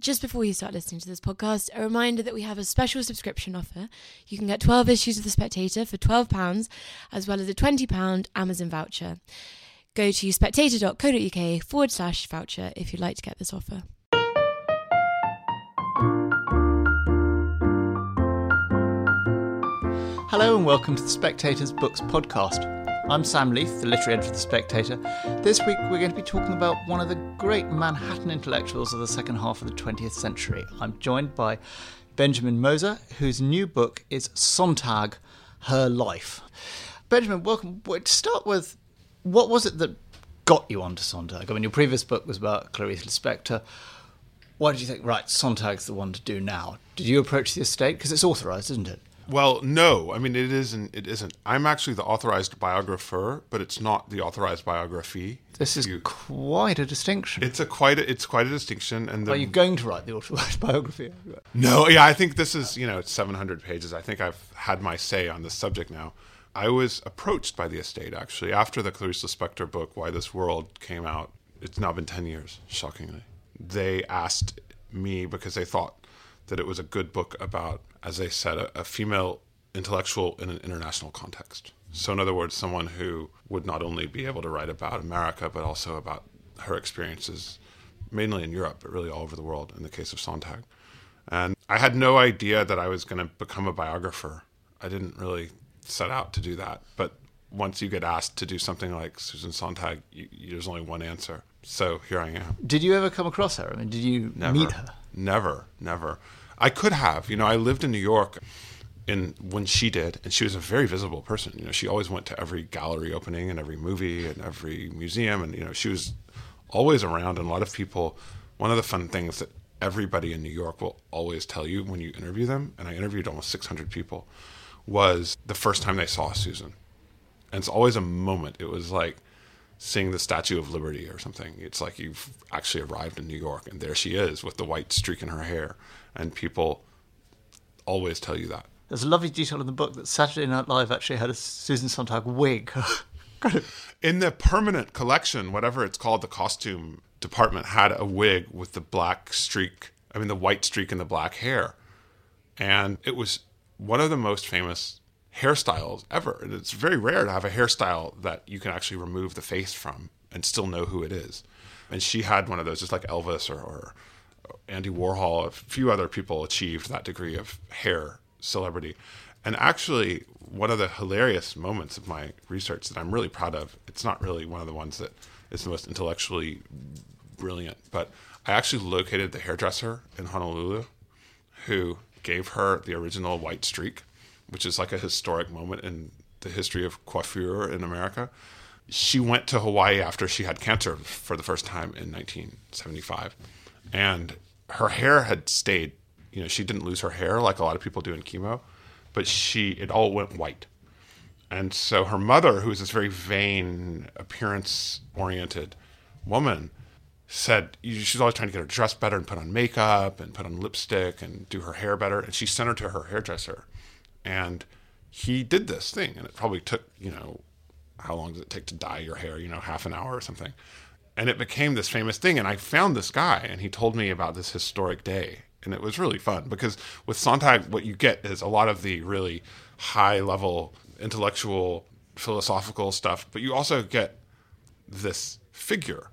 just before you start listening to this podcast, a reminder that we have a special subscription offer. You can get 12 issues of The Spectator for £12, as well as a £20 Amazon voucher. Go to spectator.co.uk forward slash voucher if you'd like to get this offer. Hello and welcome to the Spectator's Books podcast. I'm Sam Leith, the literary editor of The Spectator. This week we're going to be talking about one of the great Manhattan intellectuals of the second half of the 20th century. I'm joined by Benjamin Moser, whose new book is Sontag, Her Life. Benjamin, welcome. To start with, what was it that got you onto Sontag? I mean, your previous book was about Clarice Lispector. Why did you think, right, Sontag's the one to do now? Did you approach the estate? Because it's authorised, isn't it? Well, no. I mean, it isn't. It isn't. I'm actually the authorized biographer, but it's not the authorized biography. This is You- quite a distinction. It's a quite. A, it's quite a distinction. And the, Are you going to write the authorised biography? no, yeah, I think this is. You know, it's 700 pages. I think I've had my say on this subject now. I was approached by the estate actually after the Clarice Lispector book, Why This World, came out. It's now been 10 years, shockingly. They asked me because they thought that it was a good book about, as they said, a, a female intellectual in an international context. So, in other words, someone who would not only be able to write about America, but also about her experiences, mainly in Europe, but really all over the world in the case of Sontag. And I had no idea that I was going to become a biographer. I didn't really set out to do that. But once you get asked to do something like Susan Sontag, you, you, there's only one answer. So here I am. Did you ever come across her? I mean, did you Never. meet her? Never, never. I could have. You know, I lived in New York in when she did, and she was a very visible person. You know, she always went to every gallery opening and every movie and every museum, and you know, she was always around. And a lot of people. One of the fun things that everybody in New York will always tell you when you interview them, and I interviewed almost 600 people, was the first time they saw Susan. And it's always a moment. It was like seeing the Statue of Liberty or something. It's like you've actually arrived in New York, and there she is with the white streak in her hair. And people always tell you that. There's a lovely detail in the book that Saturday Night Live actually had a Susan Sontag wig. In the permanent collection, whatever it's called, the costume department had a wig with the black streak, I mean, the white streak and the black hair. And it was one of the most famous hairstyles ever. And it's very rare to have a hairstyle that you can actually remove the face from and still know who it is. And she had one of those, just like Elvis or, or Andy Warhol, a few other people achieved that degree of hair celebrity. And actually, one of the hilarious moments of my research that I'm really proud of, it's not really one of the ones that is the most intellectually brilliant, but I actually located the hairdresser in Honolulu who gave her the original white streak, which is like a historic moment in the history of coiffure in America. She went to Hawaii after she had cancer for the first time in 1975. And her hair had stayed, you know, she didn't lose her hair like a lot of people do in chemo, but she, it all went white. And so her mother, who was this very vain, appearance oriented woman, said she's always trying to get her dressed better and put on makeup and put on lipstick and do her hair better. And she sent her to her hairdresser. And he did this thing. And it probably took, you know, how long does it take to dye your hair? You know, half an hour or something. And it became this famous thing. And I found this guy and he told me about this historic day. And it was really fun because with Sontag, what you get is a lot of the really high level intellectual, philosophical stuff, but you also get this figure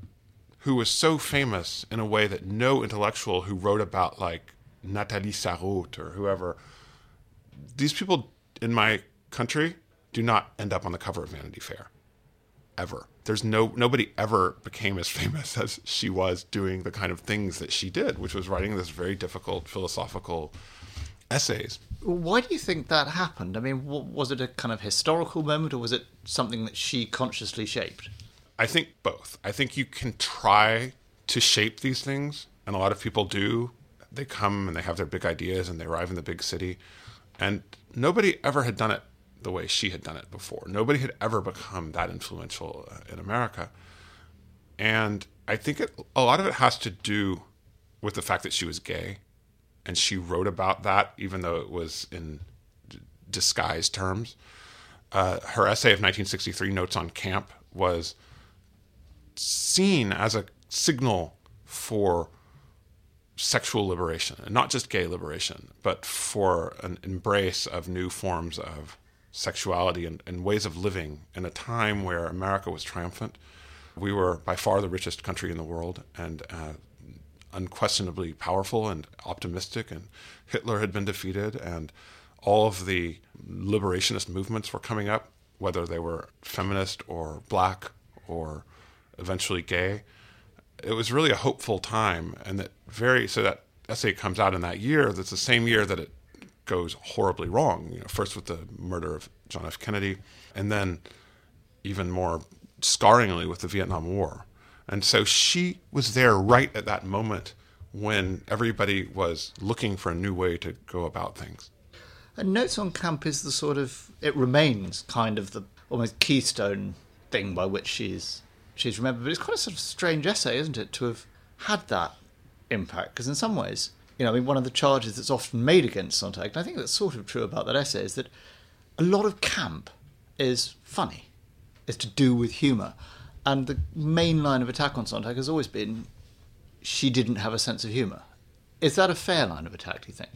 who was so famous in a way that no intellectual who wrote about like Nathalie Sarraute or whoever, these people in my country do not end up on the cover of Vanity Fair. Ever. There's no nobody ever became as famous as she was doing the kind of things that she did, which was writing this very difficult philosophical essays. Why do you think that happened? I mean, was it a kind of historical moment or was it something that she consciously shaped? I think both. I think you can try to shape these things, and a lot of people do. They come and they have their big ideas and they arrive in the big city. And nobody ever had done it the way she had done it before. Nobody had ever become that influential uh, in America. And I think it, a lot of it has to do with the fact that she was gay. And she wrote about that, even though it was in d- disguised terms. Uh, her essay of 1963, Notes on Camp, was seen as a signal for sexual liberation, and not just gay liberation, but for an embrace of new forms of sexuality and, and ways of living in a time where America was triumphant. We were by far the richest country in the world and uh, unquestionably powerful and optimistic, and Hitler had been defeated, and all of the liberationist movements were coming up, whether they were feminist or black or eventually gay. It was really a hopeful time, and that very so that essay comes out in that year. That's the same year that it goes horribly wrong. You know, first with the murder of John F. Kennedy, and then even more scarringly with the Vietnam War. And so she was there right at that moment when everybody was looking for a new way to go about things. And Notes on Camp is the sort of it remains kind of the almost keystone thing by which she's she's remembered. But it's quite a sort of strange essay, isn't it, to have had that impact? Because in some ways, you know, I mean, one of the charges that's often made against Sontag, and I think that's sort of true about that essay, is that a lot of camp is funny, is to do with humour, and the main line of attack on Sontag has always been she didn't have a sense of humour. Is that a fair line of attack? Do you think?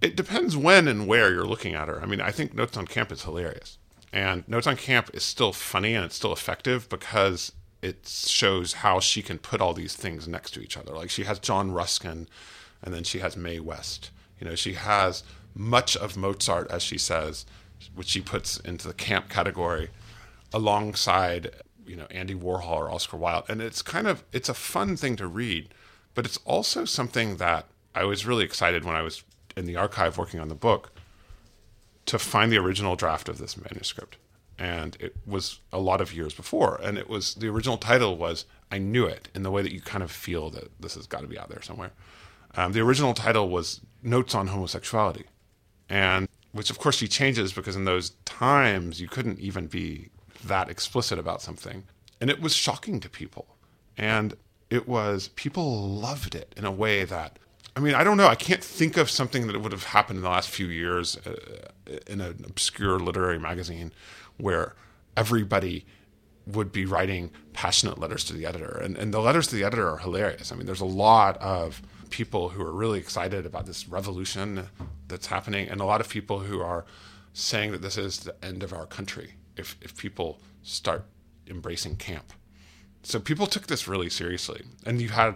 It depends when and where you're looking at her. I mean, I think Notes on Camp is hilarious. And Notes on Camp is still funny and it's still effective because it shows how she can put all these things next to each other. Like she has John Ruskin and then she has Mae West. You know, she has much of Mozart, as she says, which she puts into the camp category alongside, you know, Andy Warhol or Oscar Wilde. And it's kind of it's a fun thing to read, but it's also something that I was really excited when I was in the archive working on the book to find the original draft of this manuscript. And it was a lot of years before. And it was the original title was I Knew It in the way that you kind of feel that this has got to be out there somewhere. Um, the original title was Notes on Homosexuality. And which, of course, she changes because in those times you couldn't even be that explicit about something. And it was shocking to people. And it was, people loved it in a way that I mean, I don't know. I can't think of something that would have happened in the last few years uh, in an obscure literary magazine where everybody would be writing passionate letters to the editor. And, and the letters to the editor are hilarious. I mean, there's a lot of people who are really excited about this revolution that's happening, and a lot of people who are saying that this is the end of our country if, if people start embracing camp. So people took this really seriously. And you had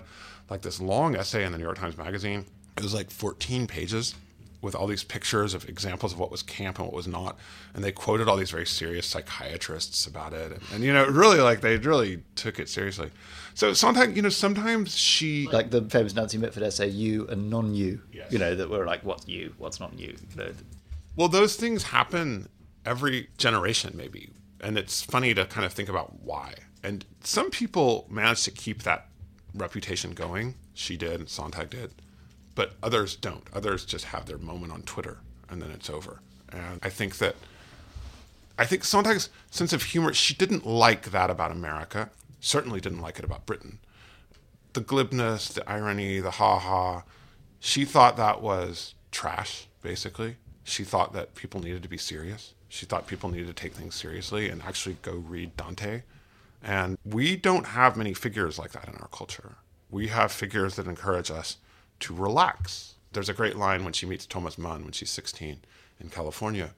like this long essay in the New York Times Magazine. It was like 14 pages with all these pictures of examples of what was camp and what was not. And they quoted all these very serious psychiatrists about it. And, and you know, really, like, they really took it seriously. So sometimes, you know, sometimes she. Like the famous Nancy Mitford essay, U and non-U, yes. you know, that were like, what's U, what's not U. you know. Well, those things happen every generation, maybe. And it's funny to kind of think about why. And some people manage to keep that reputation going. She did, and Sontag did, but others don't. Others just have their moment on Twitter and then it's over. And I think that I think Sontag's sense of humor, she didn't like that about America. Certainly didn't like it about Britain. The glibness, the irony, the ha ha. She thought that was trash, basically. She thought that people needed to be serious. She thought people needed to take things seriously and actually go read Dante and we don't have many figures like that in our culture. We have figures that encourage us to relax. There's a great line when she meets Thomas Mann when she's 16 in California.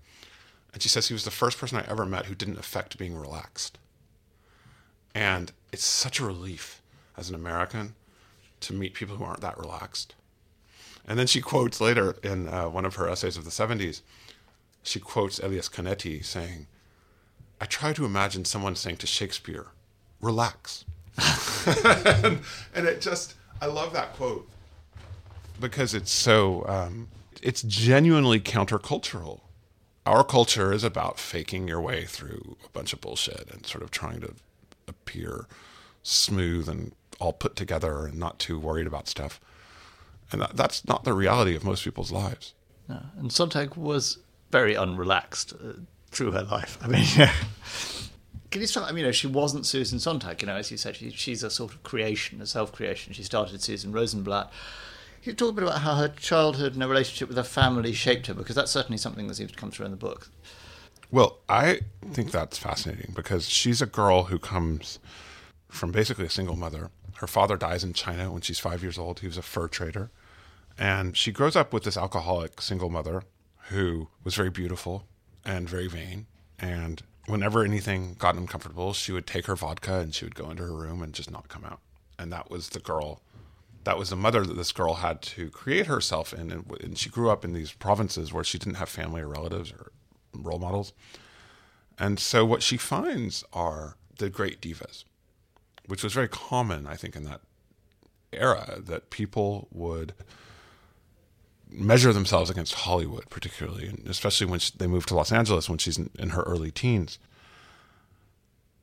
And she says he was the first person I ever met who didn't affect being relaxed. And it's such a relief as an American to meet people who aren't that relaxed. And then she quotes later in uh, one of her essays of the 70s, she quotes Elias Canetti saying, I try to imagine someone saying to Shakespeare, relax. and, and, it just, I love that quote because it's so, um, it's genuinely countercultural. Our culture is about faking your way through a bunch of bullshit and sort of trying to appear smooth and all put together and not too worried about stuff. And that, that's not the reality of most people's lives. And Sontag was very unrelaxed. Uh, through her life. I mean, yeah. Can you start? I mean, you know, she wasn't Susan Sontag. You know, as you said, she, she's a sort of creation, a self-creation. She started Susan Rosenblatt. You talk a bit about how her childhood and her relationship with her family shaped her? Because that's certainly something that seems to come through in the book. Well, I think that's fascinating because she's a girl who comes from basically a single mother. Her father dies in China when she's five years old. He was a fur trader. And she grows up with this alcoholic single mother who was very beautiful and very vain. And whenever anything got uncomfortable, she would take her vodka and she would go into her room and just not come out. And that was the girl, that was the mother that this girl had to create herself in. And, and she grew up in these provinces where she didn't have family or relatives or role models. And so what she finds are the great divas, which was very common, I think, in that era, that people would measure themselves against Hollywood, particularly, and especially when she, they moved to Los Angeles when she's in, in, her early teens.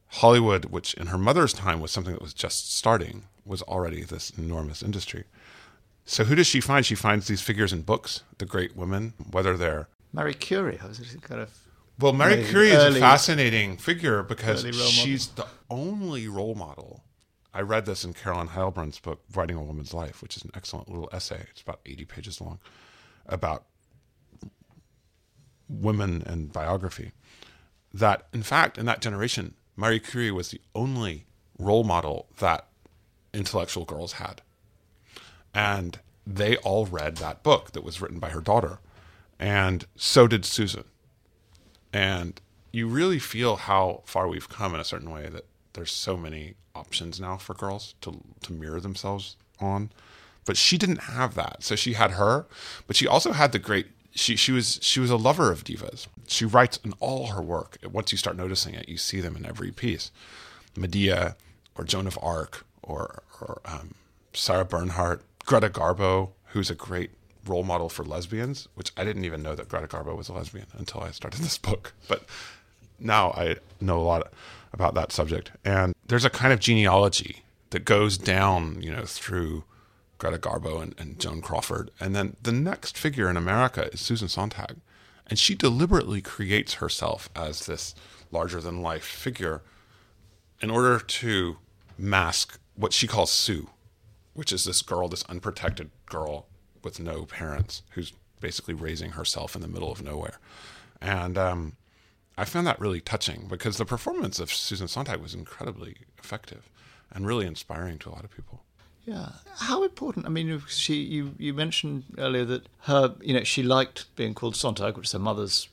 Hollywood, which in her mother's time was something that was just starting, was already this enormous industry. So who does she find? She finds these figures in books, the great women, whether they're Marie Curie. I was kind of well, Marie Curie is a fascinating figure because she's the only role model. I read this in Carolyn Heilbrun's book, Writing a Woman's Life, which is an excellent little essay. It's about 80 pages long about women and biography. That, in fact, in that generation, Marie Curie was the only role model that intellectual girls had. And they all read that book that was written by her daughter. And so did Susan. And you really feel how far we've come in a certain way that there's so many options now for girls to to mirror themselves on. But she didn't have that. So she had her, but she also had the great she she was she was a lover of divas. She writes in all her work. Once you start noticing it, you see them in every piece. Medea or Joan of Arc or or um, Sarah Bernhardt, Greta Garbo, who's a great role model for lesbians, which I didn't even know that Greta Garbo was a lesbian until I started this book. But now I know a lot about that subject. And there's a kind of genealogy that goes down, you know, through Greta Garbo and, and Joan Crawford. And then the next figure in America is Susan Sontag. And she deliberately creates herself as this larger than life figure in order to mask what she calls Sue, which is this girl, this unprotected girl with no parents who's basically raising herself in the middle of nowhere. And um, I found that really touching because the performance of Susan Sontag was incredibly effective and really inspiring to a lot of people. Yeah. How important? I mean, she you you mentioned earlier that her you know she liked being called Sontag, which is her mother's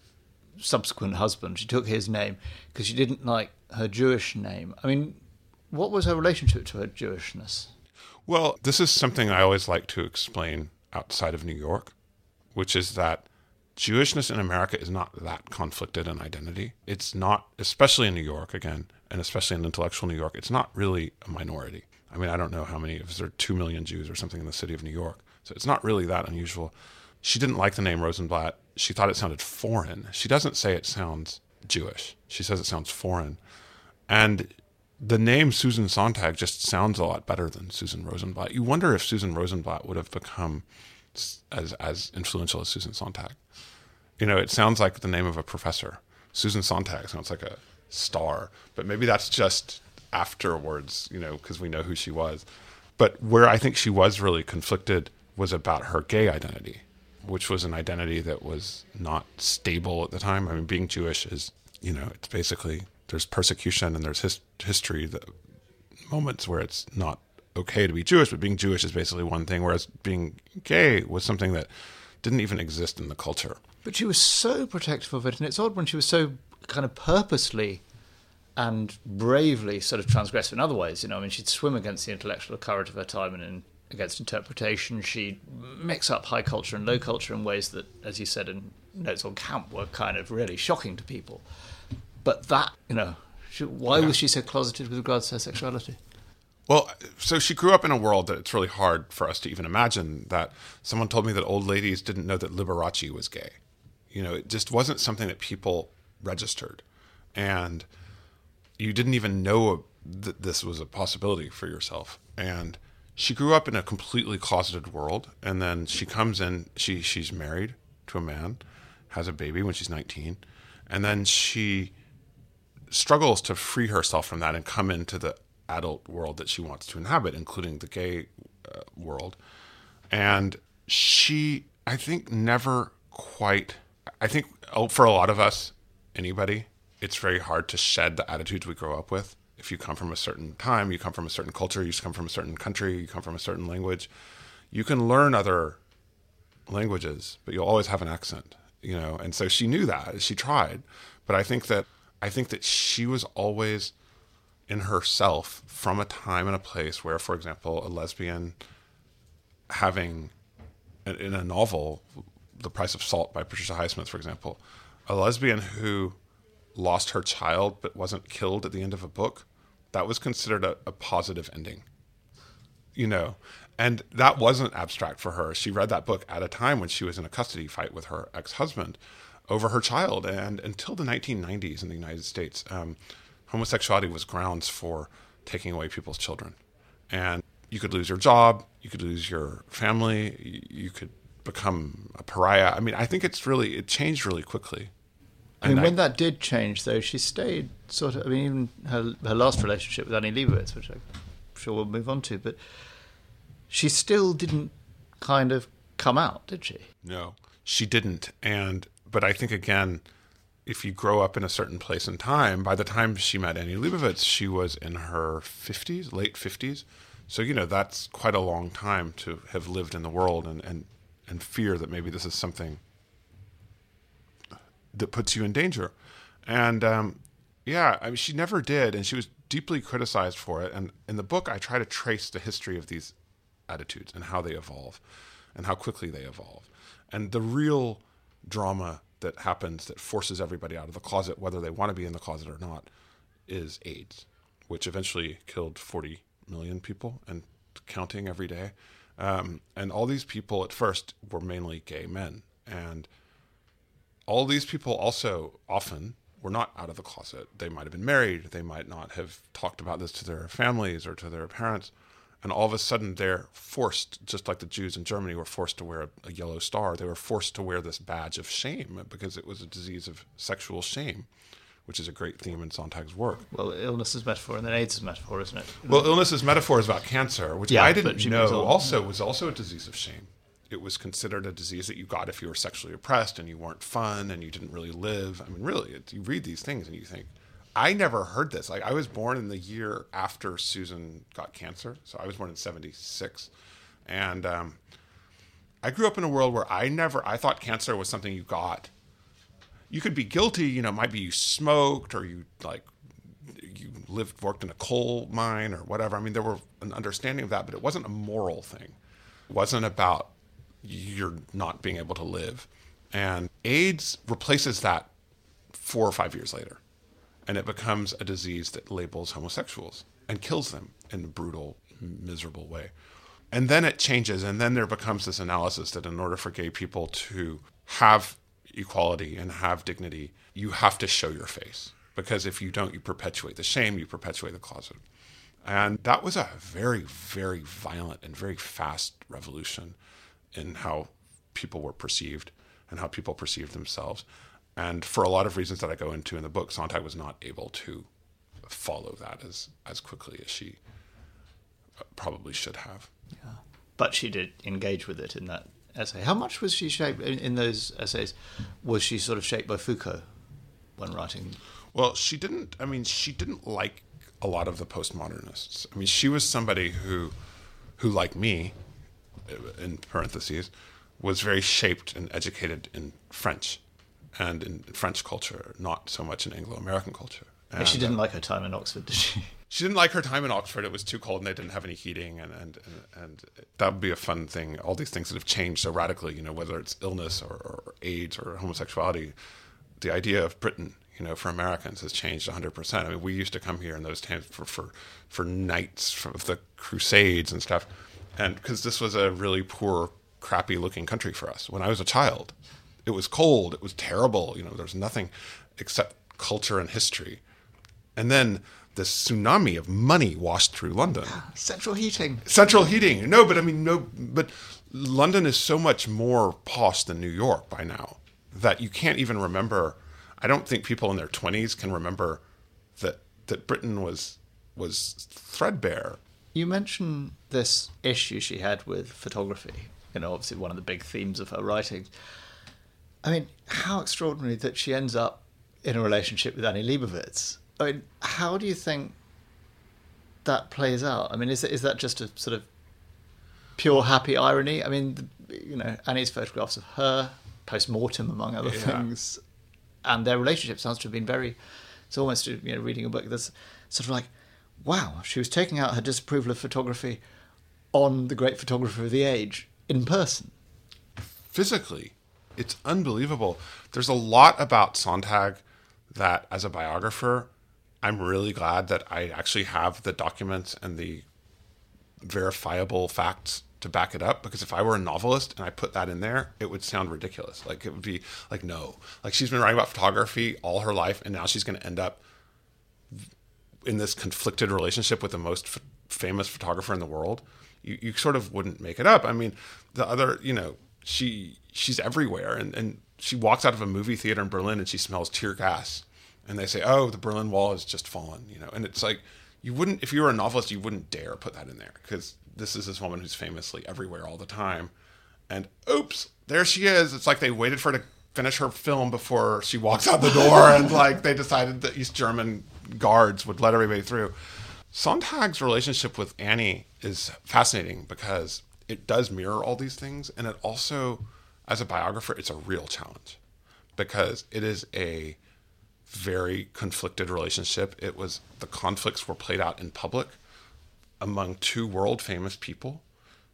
subsequent husband. She took his name because she didn't like her Jewish name. I mean, what was her relationship to her Jewishness? Well, this is something I always like to explain outside of New York, which is that Jewishness in America is not that conflicted in identity. It's not, especially in New York again, and especially in intellectual New York, it's not really a minority. I mean, I don't know how many, if there are 2 million Jews or something in the city of New York. So it's not really that unusual. She didn't like the name Rosenblatt. She thought it sounded foreign. She doesn't say it sounds Jewish, she says it sounds foreign. And the name Susan Sontag just sounds a lot better than Susan Rosenblatt. You wonder if Susan Rosenblatt would have become as as influential as Susan Sontag. You know, it sounds like the name of a professor. Susan Sontag sounds like a star, but maybe that's just afterwards, you know, because we know who she was. But where I think she was really conflicted was about her gay identity, which was an identity that was not stable at the time. I mean, being Jewish is, you know, it's basically there's persecution and there's his, history, the moments where it's not okay to be Jewish, but being Jewish is basically one thing, whereas being gay was something that didn't even exist in the culture. But she was so protective of it, and it's odd when she was so kind of purposely and bravely sort of transgressive in other ways. You know, I mean, she'd swim against the intellectual current of her time and in, against interpretation. She'd mix up high culture and low culture in ways that, as you said in Notes on Camp, were kind of really shocking to people. But that, you know, she, why yeah. was she so closeted with regards to her sexuality? Well, so she grew up in a world that it's really hard for us to even imagine that someone told me that old ladies didn't know that Liberace was gay. You know, it just wasn't something that people registered. And you didn't even know that this was a possibility for yourself. And she grew up in a completely closeted world. And then she comes in, she, she's married to a man, has a baby when she's 19. And then she struggles to free herself from that and come into the adult world that she wants to inhabit, including the gay uh, world. And she, I think, never quite. I think oh, for a lot of us, anybody, it's very hard to shed the attitudes we grow up with. if you come from a certain time, you come from a certain culture, you come from a certain country, you come from a certain language, you can learn other languages, but you'll always have an accent, you know. And so she knew that. She tried, but I think that I think that she was always in herself from a time and a place where, for example, a lesbian having in a novel, The Price of Salt by Patricia Highsmith, for example, a lesbian who lost her child but wasn't killed at the end of a book, that was considered a, a positive ending. You know, and that wasn't abstract for her. She read that book at a time when she was in a custody fight with her ex husband over her child. And until the 1990s in the United States, um, homosexuality was grounds for taking away people's children. And you could lose your job, you could lose your family, you could become a pariah. I mean, I think it's really, it changed really quickly. I mean, when that did change, though, she stayed sort of. I mean, even her her last relationship with Annie Leibovitz, which I'm sure we'll move on to, but she still didn't kind of come out, did she? No, she didn't. And but I think again, if you grow up in a certain place and time, by the time she met Annie Leibovitz, she was in her fifties, late fifties. So you know that's quite a long time to have lived in the world and and and fear that maybe this is something that puts you in danger. And um, yeah, I mean, she never did, and she was deeply criticized for it. And in the book, I try to trace the history of these attitudes and how they evolve and how quickly they evolve. And the real drama that happens that forces everybody out of the closet, whether they want to be in the closet or not, is AIDS, which eventually killed 40 million people and counting every day. Um, and all these people at first were mainly gay men. And all these people also often were not out of the closet. They might have been married. They might not have talked about this to their families or to their parents and all of a sudden they're forced, just like the Jews in Germany were forced to wear a, a, yellow star, they were forced to wear this badge of shame because it was a disease of sexual shame, which is a great theme in Sontag's work. Well, illness as metaphor, and then AIDS is metaphor, isn't it? Well, illness as metaphor is about cancer, which yeah, I didn't know also was also a disease of shame. It was considered a disease that you got if you were sexually oppressed and you weren't fun and you didn't really live. I mean, really, it, you read these things and you think, I never heard this. Like I was born in the year after Susan got cancer, so I was born in '76, and um, I grew up in a world where I never I thought cancer was something you got. You could be guilty, you know, might be you smoked or you like you lived worked in a coal mine or whatever. I mean, there were an understanding of that, but it wasn't a moral thing. It wasn't about you're not being able to live. And AIDS replaces that four or five years later and it becomes a disease that labels homosexuals and kills them in a brutal, miserable way. And then it changes, and then there becomes this analysis that in order for gay people to have equality and have dignity, you have to show your face. Because if you don't, you perpetuate the shame, you perpetuate the closet. And that was a very, very violent and very fast revolution in how people were perceived and how people perceived themselves. And for a lot of reasons that I go into in the book, Sontag was not able to follow that as, as quickly as she probably should have. Yeah. But she did engage with it in that essay. How much was she shaped in, in those essays? Was she sort of shaped by Foucault when writing? Well, she didn't. I mean, she didn't like a lot of the postmodernists. I mean, she was somebody who, who like me, in parentheses, was very shaped and educated in French and in French culture, not so much in Anglo American culture. And, she didn't uh, like her time in Oxford, did she? She didn't like her time in Oxford. It was too cold, and they didn't have any heating, and and and, and that would be a fun thing. All these things that have changed so radically, you know, whether it's illness or, or AIDS or homosexuality, the idea of Britain, you know, for Americans has changed 100%. I mean, we used to come here in those times for for, for knights of the Crusades and stuff, and because this was a really poor, crappy looking country for us when I was a child. It was cold. It was terrible. You know, there's nothing except culture and history. And then this tsunami of money washed through London. Central heating. Central heating. No, but I mean, no, but London is so much more posh than New York by now that you can't even remember. I don't think people in their 20s can remember that that Britain was was threadbare. You mentioned this issue she had with photography. You know, obviously one of the big themes of her writing. I mean, how extraordinary that she ends up in a relationship with Annie Leibovitz. I mean, how do you think that plays out. I mean, is is that just a sort of pure happy irony? I mean, you know, Annie's photographs of her post mortem, among other Yeah. things, and their relationship sounds to have been very. It's almost you know reading a book that's sort of like, wow, she was taking out her disapproval of photography on the great photographer of the age in person. physically. It's unbelievable. There's a lot about Sontag that, as a biographer, I'm really glad that I actually have the documents and the verifiable facts to back it up. Because if I were a novelist and I put that in there, it would sound ridiculous. Like it would be like, no, like she's been writing about photography all her life, and now she's going to end up in this conflicted relationship with the most f- famous photographer in the world, you, you sort of wouldn't make it up. I mean, the other, you know, she she's everywhere, and and she walks out of a movie theater in Berlin and she smells tear gas, and they say, oh, the Berlin Wall has just fallen, you know, and it's like you wouldn't if you were a novelist, you wouldn't dare put that in there because this is this woman who's famously everywhere all the time, and oops, there she is. It's like they waited for her to finish her film before she walks out the door, and like they decided that East German guards would let everybody through. Sontag's relationship with Annie is fascinating because it does mirror all these things, and it also, as a biographer, it's a real challenge because it is a very conflicted relationship. It was the conflicts were played out in public among two world famous people.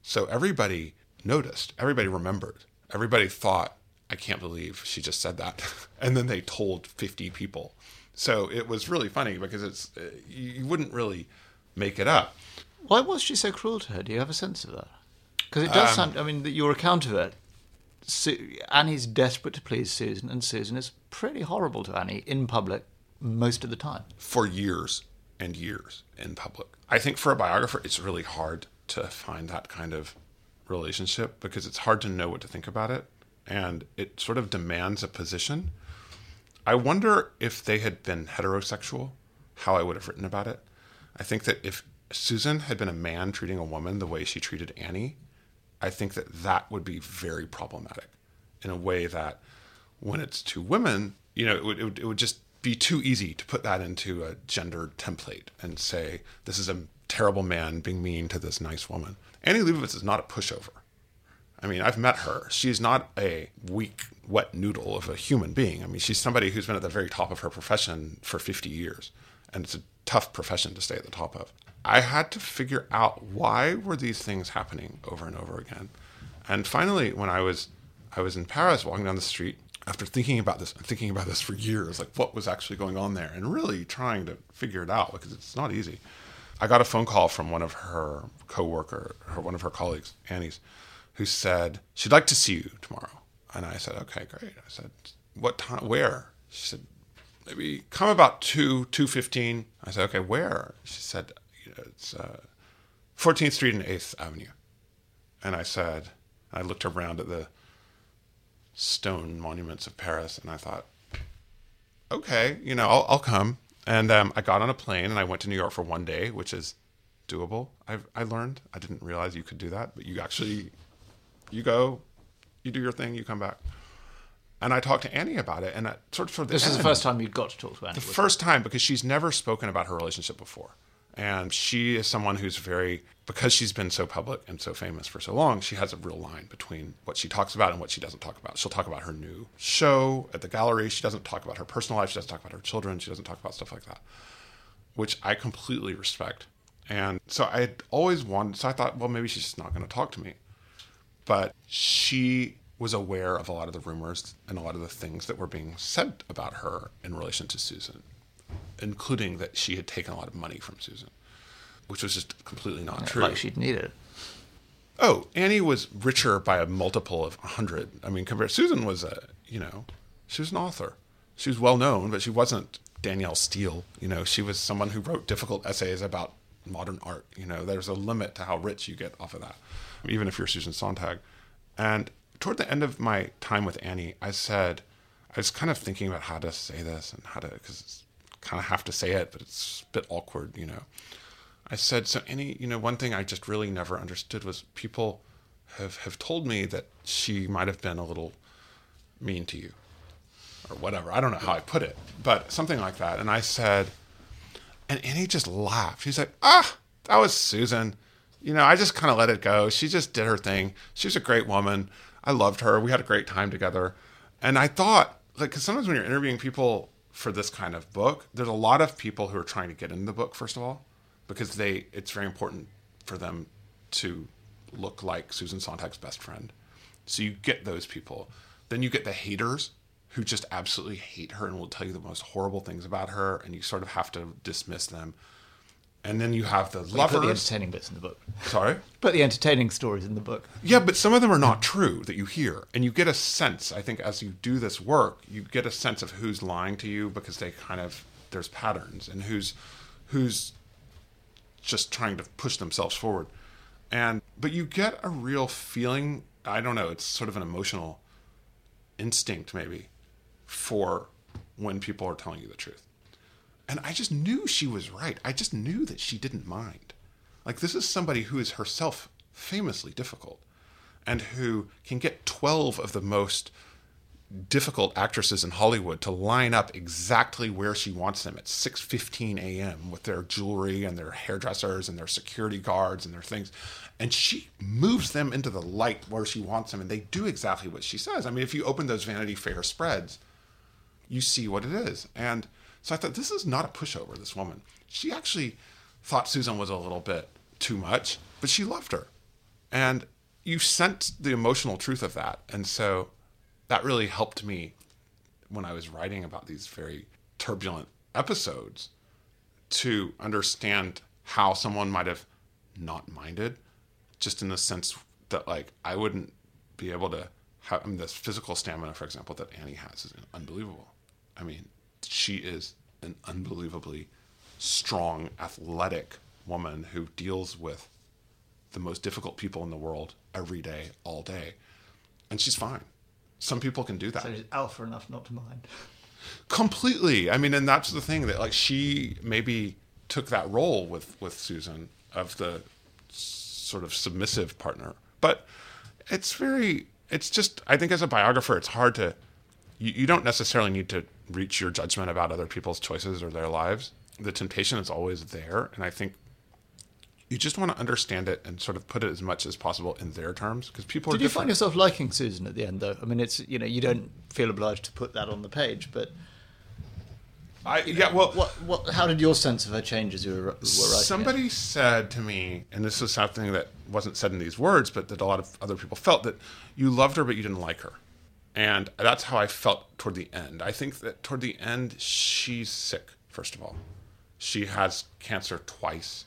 So everybody noticed, everybody remembered, everybody thought, I can't believe she just said that. and then they told 50 people. So it was really funny because it's uh, you you wouldn't really make it up. Why was she so cruel to her? Do you have a sense of that? Because it does Um, sound. I mean, that your account of it. Su- Annie's desperate to please Susan, and Susan is pretty horrible to Annie in public most of the time. for years and years in public. I think for a biographer, it's really hard to find that kind of relationship because it's hard to know what to think about it and it sort of demands a position. I wonder if they had been heterosexual, how I would have written about it. I think that if Susan had been a man treating a woman the way she treated Annie, I think that that would be very problematic in a way that when it's two women, you know, it would, it would, it would just be too easy to put that into a gender template and say, this is a terrible man being mean to this nice woman. Annie Leibovitz is not a pushover. I mean, I've met her. She's not a weak, wet noodle of a human being. I mean, she's somebody who's been at the very top of her profession for 50 years, and it's a tough profession to stay at the top of. I had to figure out why were these things happening over and over again. And finally, when I was I was in Paris walking down the street after thinking about this thinking about this for years, like what was actually going on there, and really trying to figure it out because it's not easy. I got a phone call from one of her coworker, her one of her colleagues, Annie's, who said she'd like to see you tomorrow. And I said, okay, great. I said, what time? Where? She said, maybe come about two two fifteen. I said, okay, where? She said, you know, it's Fourteenth Street and Eighth Avenue. And I said, I looked around at the stone monuments of Paris, and I thought, okay, you know, I'll, I'll come. And um, I got on a plane and I went to New York for one day, which is doable. I I learned. I didn't realize you could do that, but you actually, you go, you do your thing, you come back. And I talked to Annie about it, and I, sort of, sort of This is the first time you'd got to talk to Annie. the it? first time because she's never spoken about her relationship before. And she is someone who's very, because she's been so public and so famous for so long, she has a real line between what she talks about and what she doesn't talk about. She'll talk about her new show at the gallery. She doesn't talk about her personal life. She doesn't talk about her children. She doesn't talk about stuff like that, which I completely respect. And so I had always wanted, so I thought, well, maybe she's just not going to talk to me but she was aware of a lot of the rumors and a lot of the things that were being said about her in relation to Susan, including that she had taken a lot of money from Susan, which was just completely not true. Like she'd need it. Oh, Annie was richer by a multiple of 100. I mean, compared Susan was a, you know, she was an author. She was well known, but she wasn't Danielle Steel. You know, she was someone who wrote difficult essays about modern art. You know, there's a limit to how rich you get off of that, even if you're Susan Sontag. And toward the end of my time with Annie, I said, I was kind of thinking about how to say this and how to, because kind of have to say it, but it's a bit awkward, you know. I said, so Annie, you know, one thing I just really never understood was people have, have told me that she might have been a little mean to you or whatever. I don't know how I put it, but something like that. And I said, and Annie just laughed. She's like, ah, that was Susan. You know, I just kind of let it go. She just did her thing. She was a great woman. I loved her. We had a great time together. And I thought, like, because sometimes when you're interviewing people for this kind of book, there's a lot of people who are trying to get into the book, first of all, because they it's very important for them to look like Susan Sontag's best friend. So you get those people. Then you get the haters who just absolutely hate her and will tell you the most horrible things about her, and you sort of have to dismiss them. And then you have the You put the entertaining bits in the book. Sorry? Put the entertaining stories in the book. Yeah, but some of them are not true that you hear. And you get a sense, I think, as you do this work, you get a sense of who's lying to you because they kind of, there's patterns and who's, who's just trying to push themselves forward. And, but you get a real feeling, I don't know, it's sort of an emotional instinct maybe for when people are telling you the truth. And I just knew she was right. I just knew that she didn't mind. Like, this is somebody who is herself famously difficult and who can get 12 of the most difficult actresses in Hollywood to line up exactly where she wants them at 6:15 a.m. with their jewelry and their hairdressers and their security guards and their things and she moves them into the light where she wants them and they do exactly what she says. I mean if you open those Vanity Fair spreads you see what it is. And so I thought, this is not a pushover, this woman. She actually thought Susan was a little bit too much, but she loved her. And you sensed the emotional truth of that. And so that really helped me when I was writing about these very turbulent episodes to understand how someone might have not minded, just in the sense that, like, I wouldn't be able to have I mean, this physical stamina, for example, that Annie has is unbelievable. I mean, she is an unbelievably strong, athletic woman who deals with the most difficult people in the world every day, all day. And she's fine. Some people can do that. So she's alpha enough not to mind. Completely. I mean, and that's the thing that like she maybe took that role with with Susan of the sort of submissive partner. But it's very it's just I think as a biographer it's hard to you, you don't necessarily need to reach your judgment about other people's choices or their lives. The temptation is always there and I think you just want to understand it and sort of put it as much as possible in their terms because people are Did you different. find yourself liking Susan at the end, though? I mean, it's you know you don't feel obliged to put that on the page, but I, yeah, well, what what? How did your sense of her change as you were, were writing? it? Somebody said to me, and this was something that wasn't said in these words, but that a lot of other people felt that you loved her, but you didn't like her. And that's how I felt toward the end. I think that toward the end, she's sick, first of all. She has cancer twice.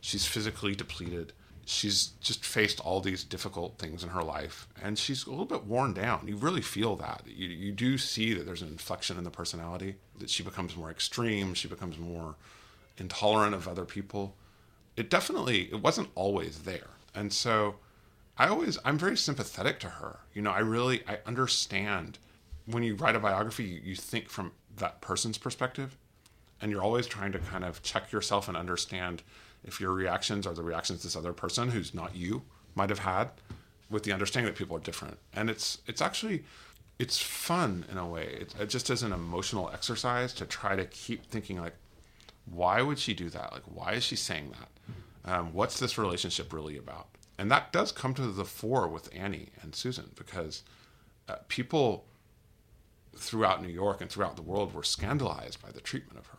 She's physically depleted. She's just faced all these difficult things in her life, and she's a little bit worn down. You really feel that. You, you do see that there's an inflection in the personality, that she becomes more extreme, she becomes more intolerant of other people. It definitely, it wasn't always there. And so I always, I'm very sympathetic to her. You know, I really, I understand when you write a biography, you, you think from that person's perspective and you're always trying to kind of check yourself and understand if your reactions are the reactions this other person who's not you might have had with the understanding that people are different. And it's it's actually it's fun in a way. It, it just is an emotional exercise to try to keep thinking like why would she do that? Like why is she saying that? Um, what's this relationship really about and that does come to the fore with annie and susan because uh, people throughout New York and throughout the world were scandalized by the treatment of her.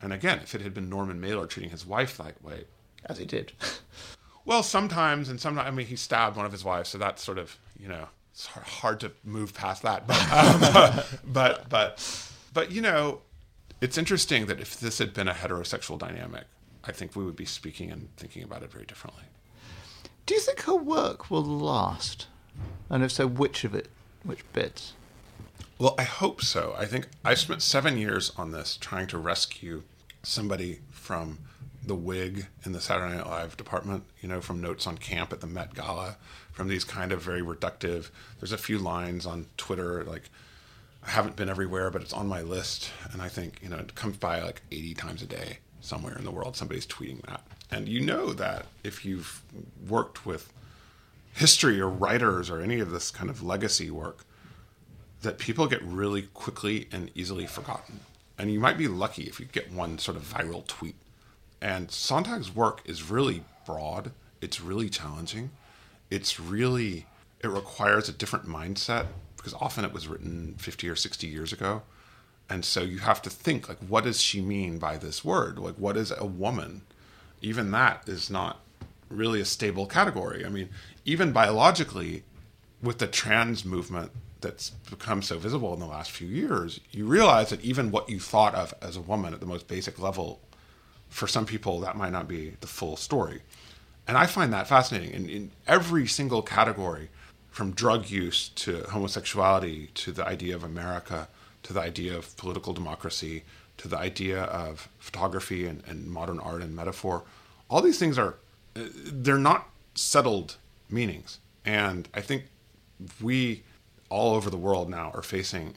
And again, if it had been Norman Mailer treating his wife that way, as he did. well, sometimes and sometimes, I mean, he stabbed one of his wives, so that's sort of, you know, it's hard to move past that. But, um, but, but, but, you know, it's interesting that if this had been a heterosexual dynamic, I think we would be speaking and thinking about it very differently. Do you think her work will last? And if so, which of it, which bits? Well, I hope so. I think I've spent seven years on this trying to rescue somebody from the wig in the Saturday Night Live department, you know, from notes on camp at the Met Gala, from these kind of very reductive. There's a few lines on Twitter like, I haven't been everywhere, but it's on my list. And I think, you know, it comes by like 80 times a day somewhere in the world. Somebody's tweeting that. And you know that if you've worked with history or writers or any of this kind of legacy work, that people get really quickly and easily forgotten. And you might be lucky if you get one sort of viral tweet And Sontag's work is really broad. It's really challenging. It's really it requires a different mindset because often it was written 50 or 60 years ago. And so you have to think like what does she mean by this word? Like what is a woman? Even that is not really a stable category. I mean, even biologically with the trans movement that's become so visible in the last few years, you realize that even what you thought of as a woman at the most basic level, for some people, that might not be the full story. And I find that fascinating. In, in every single category, from drug use to homosexuality to the idea of America to the idea of political democracy to the idea of photography and, and modern art and metaphor, all these things are, they're not settled meanings. And I think we all over the world now are facing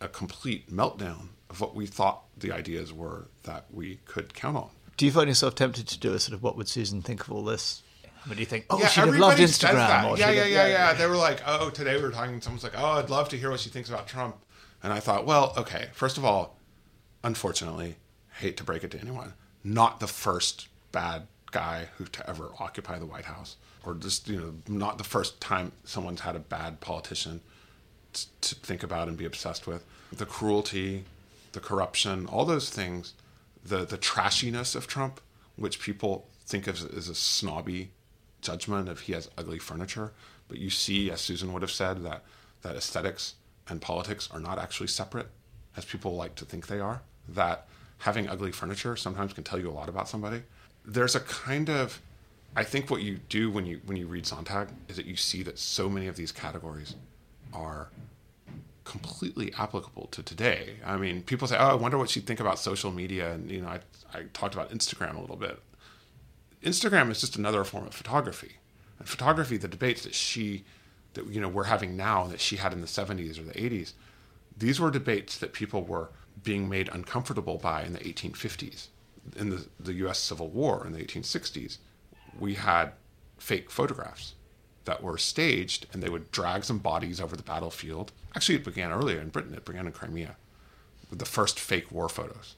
a complete meltdown of what we thought the ideas were that we could count on. Do you find yourself tempted to do a sort of what would Susan think of all this? I mean, do you think, oh, yeah, she'd have loved Instagram? or Yeah, yeah, yeah, yeah. They were like, oh, today we were talking, someone's like, oh, I'd love to hear what she thinks about Trump. And I thought, well, okay, first of all, unfortunately, hate to break it to anyone, not the first bad guy who to ever occupy the White House, or just, you know, not the first time someone's had a bad politician t- to think about and be obsessed with. The cruelty, the corruption, all those things, the the trashiness of Trump, which people think of as a snobby judgment of he has ugly furniture, but you see, as Susan would have said, that that aesthetics and politics are not actually separate, as people like to think they are. That having ugly furniture sometimes can tell you a lot about somebody. There's a kind of I think what you do when you when you read Sontag is that you see that so many of these categories are completely applicable to today. I mean, people say, "Oh, I wonder what she'd think about social media." And you know, I I talked about Instagram a little bit. Instagram is just another form of photography. And photography, the debates that she that you know we're having now that she had in the 70s or the 80s, these were debates that people were being made uncomfortable by in the 1850s. In the, the US Civil War in the 1860s, we had fake photographs that were staged and they would drag some bodies over the battlefield. Actually, it began earlier in Britain, it began in Crimea with the first fake war photos.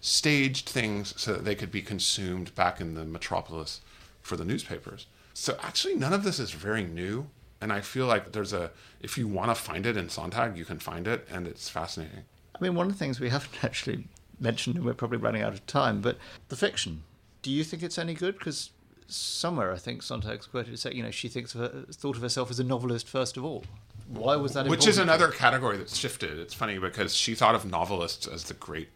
Staged things so that they could be consumed back in the metropolis for the newspapers. So actually, none of this is very new. And I feel like there's a, if you want to find it in Sontag, you can find it, and it's fascinating. I mean, one of the things we haven't actually mentioned, and we're probably running out of time, but the fiction. Do you think it's any good? Because somewhere I think Sontag's quoted as saying, you know, she thinks of her, thought of herself as a novelist first of all. Why was that? Which is another category that's shifted. It's funny because she thought of novelists as the great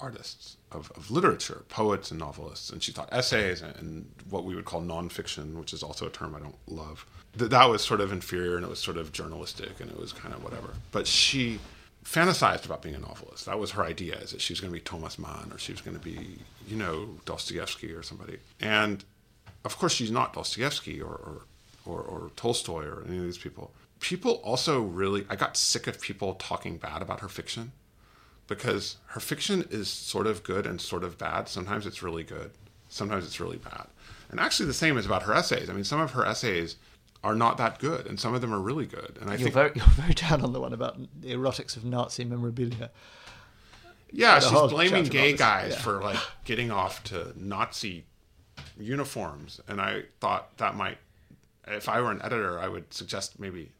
artists of, of literature, poets and novelists, and she thought essays and, and what we would call nonfiction, which is also a term I don't love, that that was sort of inferior and it was sort of journalistic and it was kind of whatever. But she fantasized about being a novelist. That was her idea, is that she was going to be Thomas Mann or she was going to be, you know, Dostoevsky or somebody. And of course, she's not Dostoevsky or, or, or, or Tolstoy or any of these people. People also really, I got sick of people talking bad about her fiction because her fiction is sort of good and sort of bad. Sometimes it's really good, sometimes it's really bad. And actually, the same is about her essays. I mean, some of her essays are not that good, and some of them are really good. And I You're think, very, you're very down on the one about the erotics of Nazi memorabilia. yeah, the she's blaming gay guys yeah. for like getting off to Nazi uniforms, and I thought that might, if I were an editor, I would suggest maybe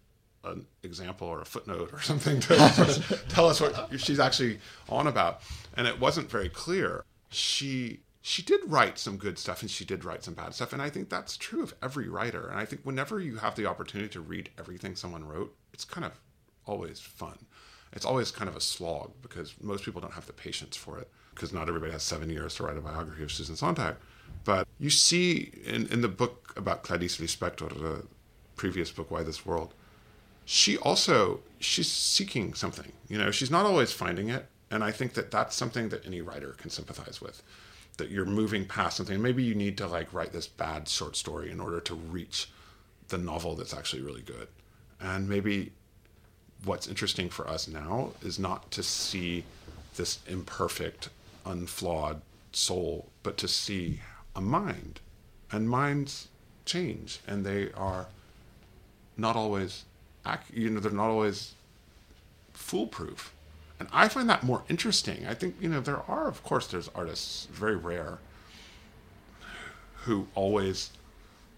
an example or a footnote or something to sort of tell us what she's actually on about. And it wasn't very clear. She she did write some good stuff and she did write some bad stuff, and I think that's true of every writer. And I think whenever you have the opportunity to read everything someone wrote, it's kind of always fun. It's always kind of a slog because most people don't have the patience for it because not everybody has seven years to write a biography of Susan Sontag. But you see in, in the book about Clarice Lispector, the previous book, Why This World, she also she's seeking something you know she's not always finding it and i think that that's something that any writer can sympathize with that you're moving past something. Maybe you need to like write this bad short story in order to reach the novel that's actually really good. And maybe what's interesting for us now is not to see this imperfect unflawed soul but to see a mind. And minds change and they are not always you know they're not always foolproof and i find that more interesting i think you know there are of course there's artists very rare who always,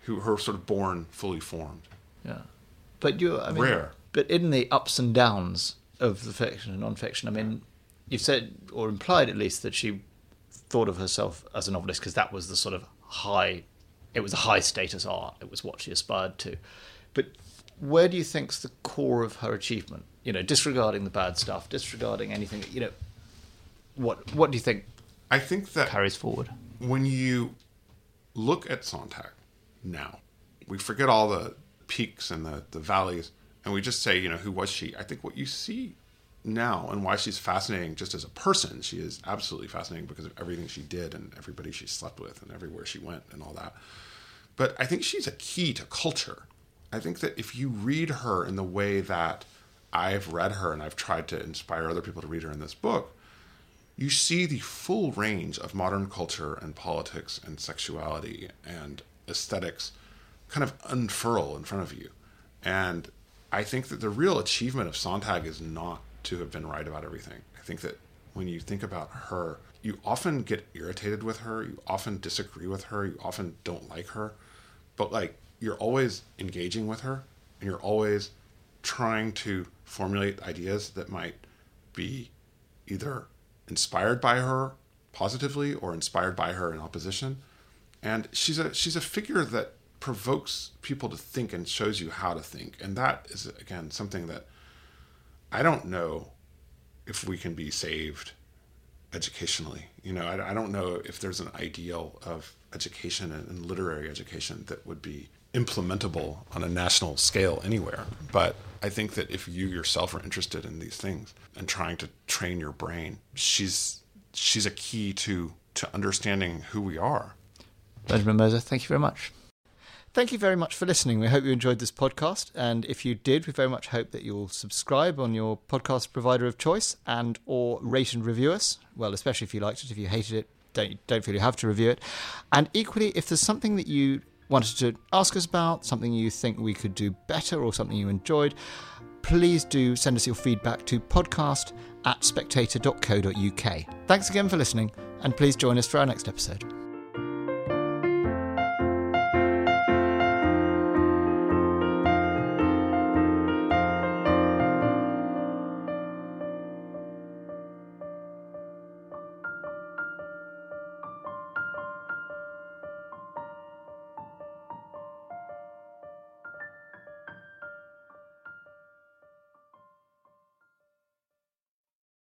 who are sort of born fully formed. Yeah. But you, I mean, Rare. But in the ups and downs of the fiction and non-fiction, I mean, you've said or implied at least that she thought of herself as a novelist because that was the sort of high, it was a high status art. It was what she aspired to. But where do you think's the core of her achievement? You know, disregarding the bad stuff, disregarding anything. You know, what what do you think I think that carries forward? when you look at Sontag now, we forget all the peaks and the, the valleys, and we just say, you know, who was she? I think what you see now and why she's fascinating just as a person, she is absolutely fascinating because of everything she did and everybody she slept with and everywhere she went and all that. But I think she's a key to culture. I think that if you read her in the way that I've read her and I've tried to inspire other people to read her in this book, you see the full range of modern culture and politics and sexuality and aesthetics kind of unfurl in front of you. And I think that the real achievement of Sontag is not to have been right about everything. I think that when you think about her, you often get irritated with her, you often disagree with her, you often don't like her, but like you're always engaging with her and you're always trying to formulate ideas that might be either inspired by her positively or inspired by her in opposition. And she's a she's a figure that provokes people to think and shows you how to think. And that is again something that I don't know if we can be saved educationally. You know, I, I don't know if there's an ideal of education and, and literary education that would be implementable on a national scale anywhere. But I think that if you yourself are interested in these things and trying to train your brain, she's she's a key to to understanding who we are. Benjamin Moser, thank you very much. Thank you very much for listening. We hope you enjoyed this podcast. And if you did, we very much hope that you'll subscribe on your podcast provider of choice and or rate and review us. Well, especially if you liked it. If you hated it, don't don't feel you have to review it. And equally, if there's something that you wanted to ask us about, something you think we could do better or something you enjoyed, please do send us your feedback to podcast at spectator.co.uk. Thanks again for listening, and please join us for our next episode.